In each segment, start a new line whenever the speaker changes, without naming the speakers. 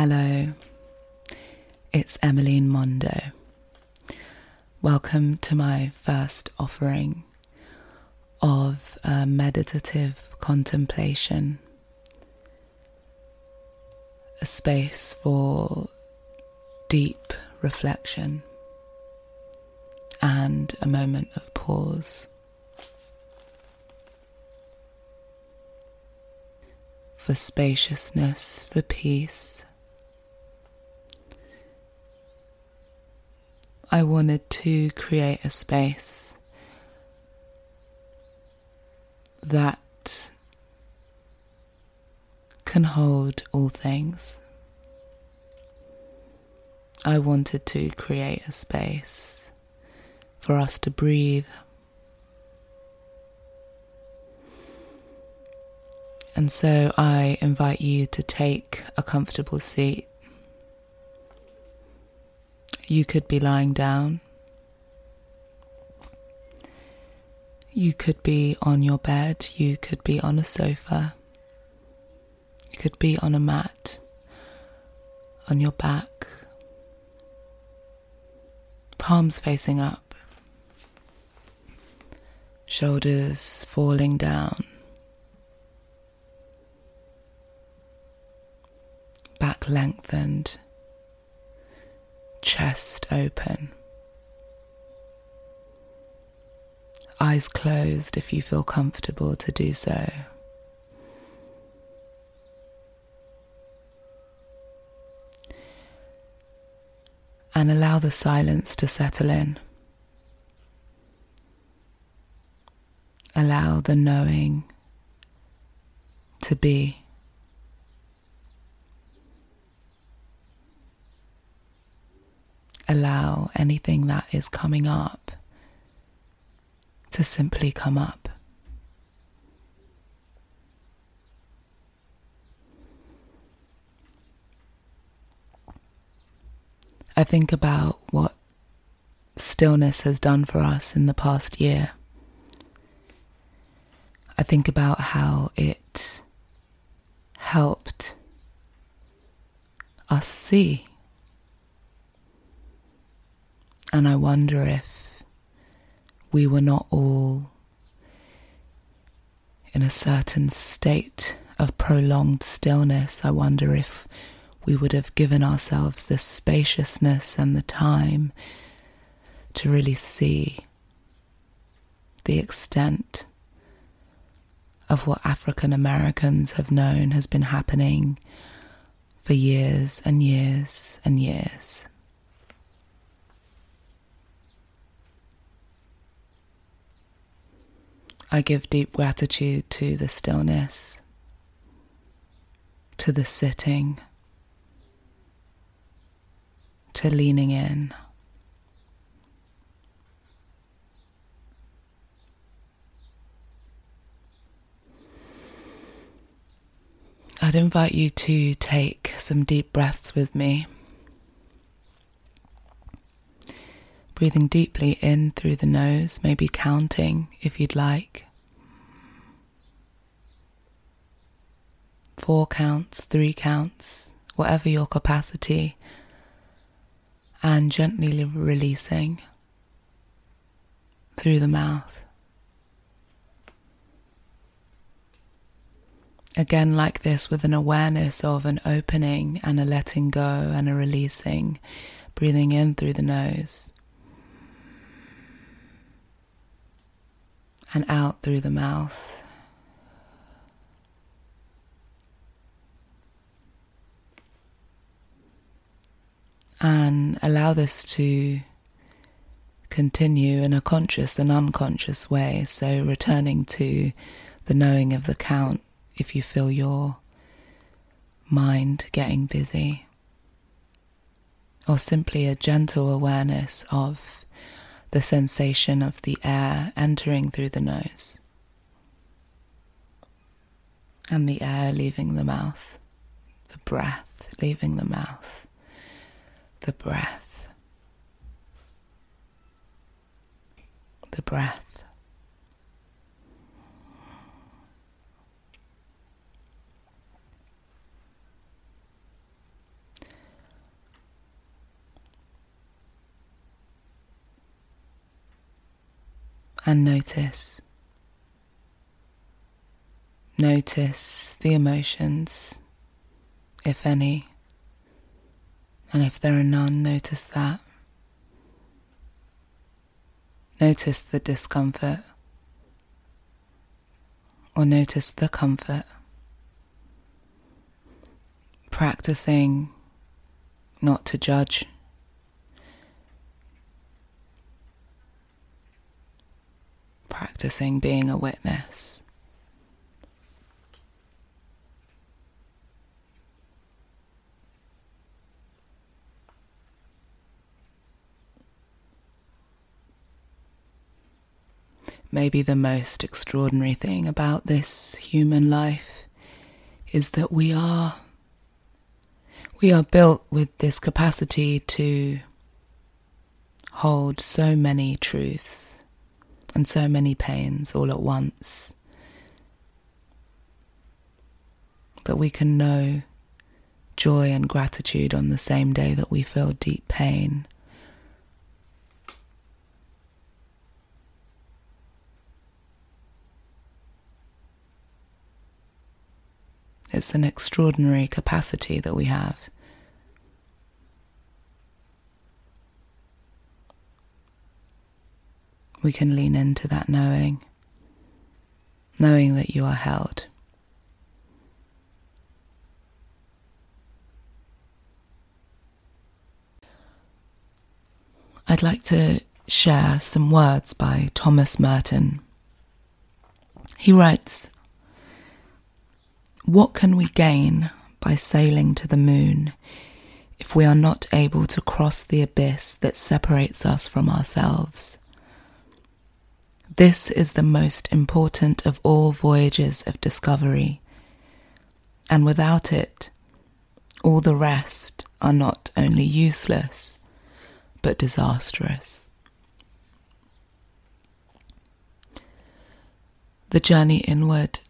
Hello, it's Emmeline Mondo. Welcome to my first offering of a meditative contemplation, a space for deep reflection and a moment of pause. For spaciousness, for peace, I wanted to create a space that can hold all things. I wanted to create a space for us to breathe. And so I invite you to take a comfortable seat you could be lying down. You could be on your bed. You could be on a sofa. You could be on a mat, on your back, palms facing up, shoulders falling down, back lengthened chest open. Eyes closed if you feel comfortable to do so. And allow the silence to settle in. Allow the knowing to be. Allow anything that is coming up to simply come up. I think about what stillness has done for us in the past year. I think about how it helped us see and I wonder if we were not all in a certain state of prolonged stillness. I wonder if we would have given ourselves the spaciousness and the time to really see the extent of what African Americans have known has been happening for years and years and years. I give deep gratitude to the stillness, to the sitting, to leaning in. I'd invite you to take some deep breaths with me. Breathing deeply in through the nose, maybe counting if you'd like. Four counts, three counts, whatever your capacity, and gently releasing through the mouth. Again, like this, with an awareness of an opening and a letting go and a releasing, breathing in through the nose and out through the mouth. And allow this to continue in a conscious and unconscious way. So, returning to the knowing of the count if you feel your mind getting busy, or simply a gentle awareness of the sensation of the air entering through the nose and the air leaving the mouth, the breath leaving the mouth, the breath, the breath. And notice. Notice the emotions, if any, and if there are none, notice that. Notice the discomfort, or notice the comfort. Practicing not to judge practicing being a witness. Maybe the most extraordinary thing about this human life is that we are we are built with this capacity to hold so many truths and so many pains all at once. That we can know joy and gratitude on the same day that we feel deep pain. It's an extraordinary capacity that we have. We can lean into that knowing, knowing that you are held. I'd like to share some words by Thomas Merton. He writes, What can we gain by sailing to the moon if we are not able to cross the abyss that separates us from ourselves? This is the most important of all voyages of discovery, and without it, all the rest are not only useless, but disastrous. The journey inward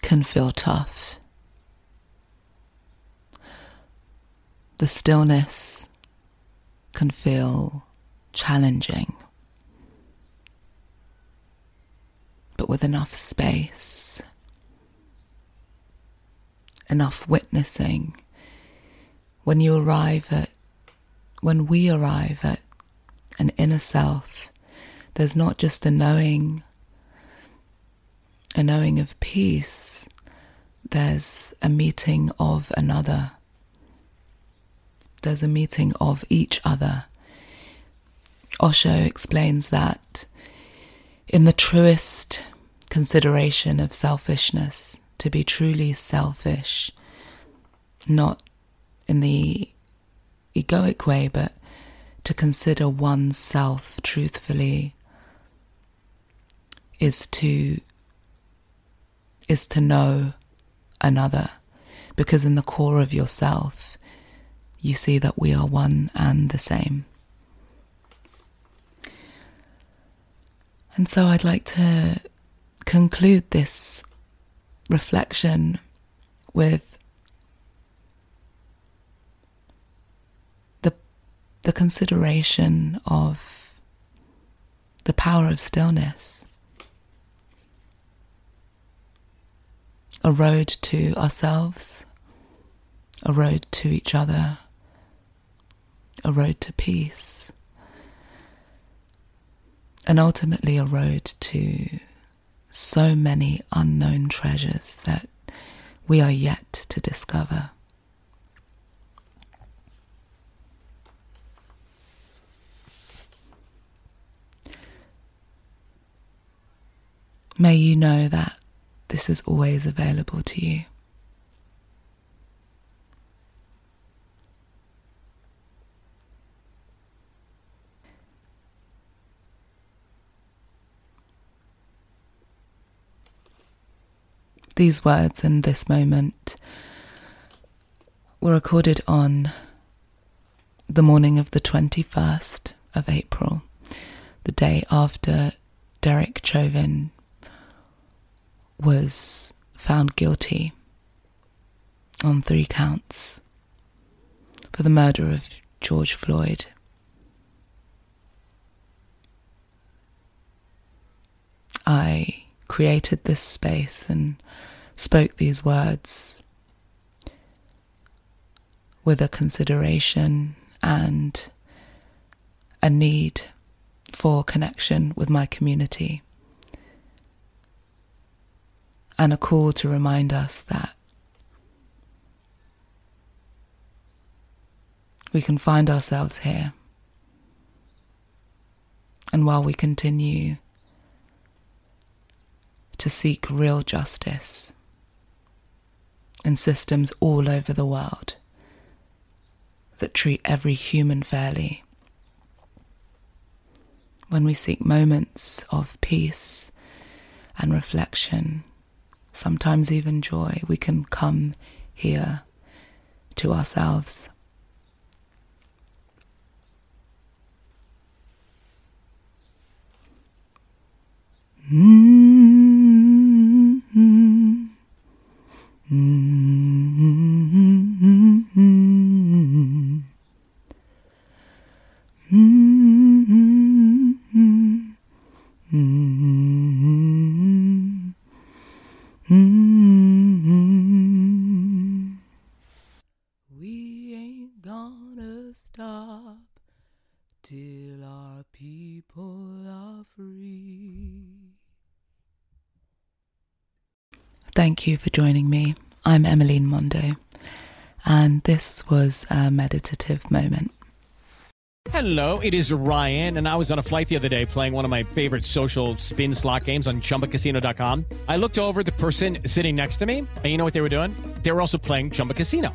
can feel tough. The stillness can feel challenging. With enough space, enough witnessing. When you arrive at, when we arrive at an inner self, there's not just a knowing, a knowing of peace, there's a meeting of another. There's a meeting of each other. Osho explains that in the truest consideration of selfishness, to be truly selfish, not in the egoic way, but to consider oneself truthfully is to is to know another. Because in the core of yourself you see that we are one and the same. And so i'd like to conclude this reflection with the the consideration of the power of stillness. A road to ourselves, a road to each other, a road to peace, and ultimately a road to so many unknown treasures that we are yet to discover. May you know that this is always available to you. These words in this moment were recorded on the morning of the 21st of April, the day after Derek Chauvin was found guilty on three counts for the murder of George Floyd. I created this space and spoke these words with a consideration and a need for connection with my community and a call to remind us that we can find ourselves here. And while we continue to seek real justice in systems all over the world that treat every human fairly, when we seek moments of peace and reflection sometimes even joy, we can come here to ourselves. Stop till our people are free. Thank you for joining me. I'm Emmeline Mondo, and this was a meditative moment.
Hello, it is Ryan, and I was on a flight the other day playing one of my favorite social spin slot games on chumbacasino.com. I looked over the person sitting next to me, and you know what they were doing? They were also playing Chumba Casino.